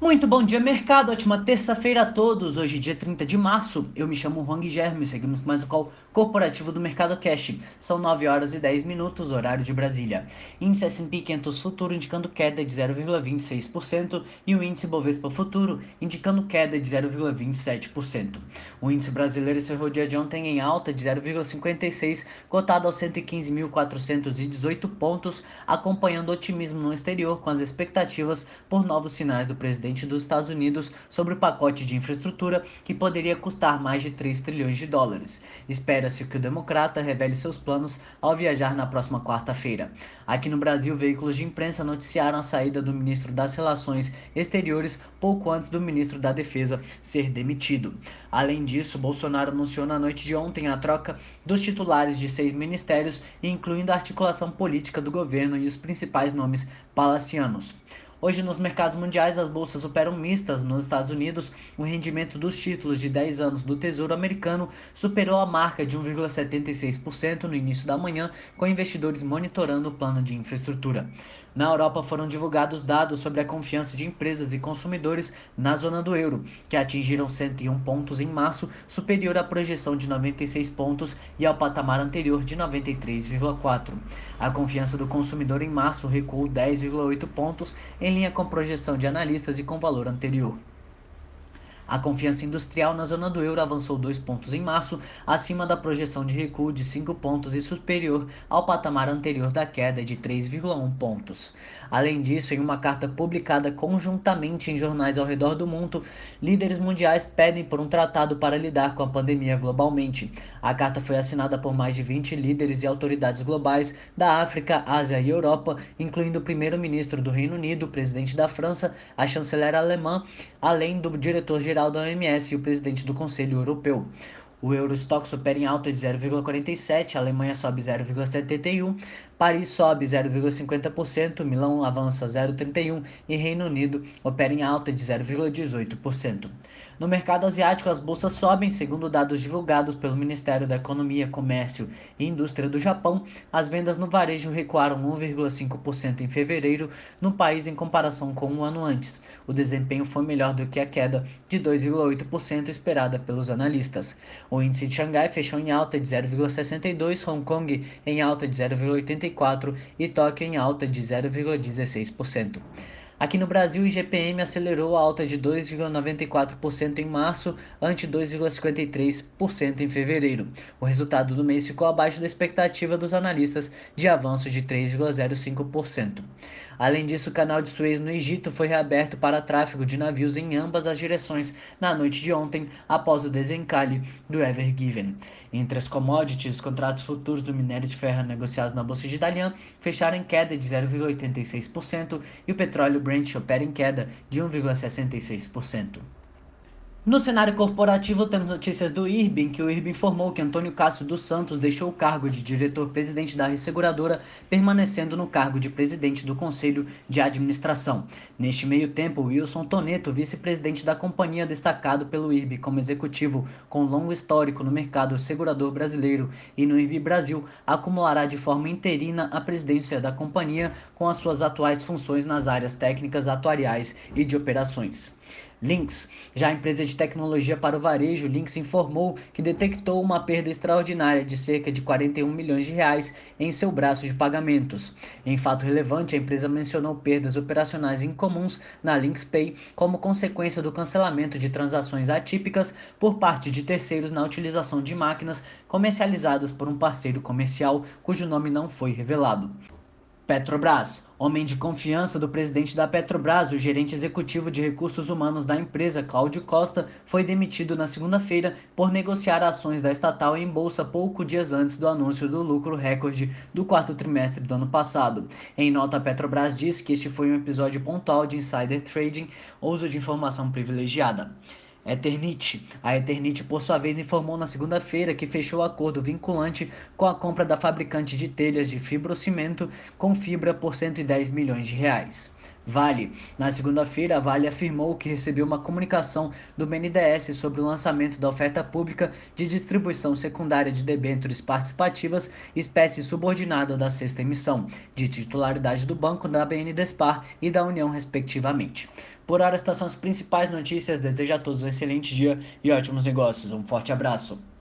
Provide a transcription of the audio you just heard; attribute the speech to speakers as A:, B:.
A: Muito bom dia, mercado. Ótima terça-feira a todos. Hoje, dia 30 de março. Eu me chamo Juan Guilherme e seguimos mais o call corporativo do Mercado Cash. São 9 horas e 10 minutos, horário de Brasília. Índice S&P 500 Futuro indicando queda de 0,26% e o índice Bovespa Futuro indicando queda de 0,27%. O índice brasileiro encerrou dia de ontem em alta de 0,56, cotado aos 115.418 pontos, acompanhando otimismo no exterior com as expectativas por novos sinais do presidente presidente dos Estados Unidos sobre o pacote de infraestrutura que poderia custar mais de 3 trilhões de dólares. Espera-se que o democrata revele seus planos ao viajar na próxima quarta-feira. Aqui no Brasil, veículos de imprensa noticiaram a saída do ministro das Relações Exteriores pouco antes do ministro da Defesa ser demitido. Além disso, Bolsonaro anunciou na noite de ontem a troca dos titulares de seis ministérios, incluindo a articulação política do governo e os principais nomes palacianos. Hoje, nos mercados mundiais, as bolsas operam mistas. Nos Estados Unidos, o rendimento dos títulos de 10 anos do Tesouro Americano superou a marca de 1,76% no início da manhã, com investidores monitorando o plano de infraestrutura. Na Europa foram divulgados dados sobre a confiança de empresas e consumidores na zona do euro, que atingiram 101 pontos em março, superior à projeção de 96 pontos e ao patamar anterior de 93,4. A confiança do consumidor em março recuou 10,8 pontos, em linha com projeção de analistas e com valor anterior. A confiança industrial na zona do euro avançou 2 pontos em março, acima da projeção de recuo de 5 pontos e superior ao patamar anterior da queda de 3,1 pontos. Além disso, em uma carta publicada conjuntamente em jornais ao redor do mundo, líderes mundiais pedem por um tratado para lidar com a pandemia globalmente. A carta foi assinada por mais de 20 líderes e autoridades globais da África, Ásia e Europa, incluindo o primeiro-ministro do Reino Unido, o presidente da França, a chanceler alemã, além do diretor-geral geral da OMS e o presidente do Conselho Europeu. O Eurostox opera em alta de 0,47, a Alemanha sobe 0,71, Paris sobe 0,50%, Milão avança 0,31% e Reino Unido opera em alta de 0,18%. No mercado asiático, as bolsas sobem, segundo dados divulgados pelo Ministério da Economia, Comércio e Indústria do Japão. As vendas no varejo recuaram 1,5% em fevereiro no país em comparação com um ano antes. O desempenho foi melhor do que a queda de 2,8% esperada pelos analistas. O índice de Xangai fechou em alta de 0,62, Hong Kong em alta de 0,84 e Tóquio em alta de 0,16%. Aqui no Brasil, o IGPM acelerou a alta de 2,94% em março, ante 2,53% em fevereiro. O resultado do mês ficou abaixo da expectativa dos analistas de avanço de 3,05%. Além disso, o canal de Suez no Egito foi reaberto para tráfego de navios em ambas as direções na noite de ontem, após o desencalhe do Ever Given. Entre as commodities, os contratos futuros do minério de ferro negociados na Bolsa de Dalian fecharam em queda de 0,86% e o petróleo Brent opera em queda de 1,66%. No cenário corporativo, temos notícias do IRB, em que o IRB informou que Antônio Cássio dos Santos deixou o cargo de diretor-presidente da resseguradora, permanecendo no cargo de presidente do Conselho de Administração. Neste meio tempo, Wilson Toneto, vice-presidente da companhia destacado pelo IRB como executivo com longo histórico no mercado segurador brasileiro e no IRB Brasil, acumulará de forma interina a presidência da companhia com as suas atuais funções nas áreas técnicas, atuariais e de operações. Lynx. Já a empresa de tecnologia para o varejo, Lynx informou que detectou uma perda extraordinária de cerca de 41 milhões de reais em seu braço de pagamentos. Em fato relevante, a empresa mencionou perdas operacionais incomuns na Lynx Pay como consequência do cancelamento de transações atípicas por parte de terceiros na utilização de máquinas comercializadas por um parceiro comercial cujo nome não foi revelado. Petrobras. Homem de confiança do presidente da Petrobras, o gerente executivo de recursos humanos da empresa, Cláudio Costa, foi demitido na segunda-feira por negociar ações da estatal em bolsa pouco dias antes do anúncio do lucro recorde do quarto trimestre do ano passado. Em nota, a Petrobras diz que este foi um episódio pontual de insider trading, uso de informação privilegiada. Eternit. A Eternit, por sua vez, informou na segunda-feira que fechou acordo vinculante com a compra da fabricante de telhas de fibrocimento com fibra por 110 milhões de reais. Vale. Na segunda-feira, a Vale afirmou que recebeu uma comunicação do BNDES sobre o lançamento da oferta pública de distribuição secundária de debêntures participativas, espécie subordinada da sexta emissão, de titularidade do banco da BNDESPAR e da União, respectivamente. Por hora, estas são as principais notícias. Desejo a todos um excelente dia e ótimos negócios. Um forte abraço.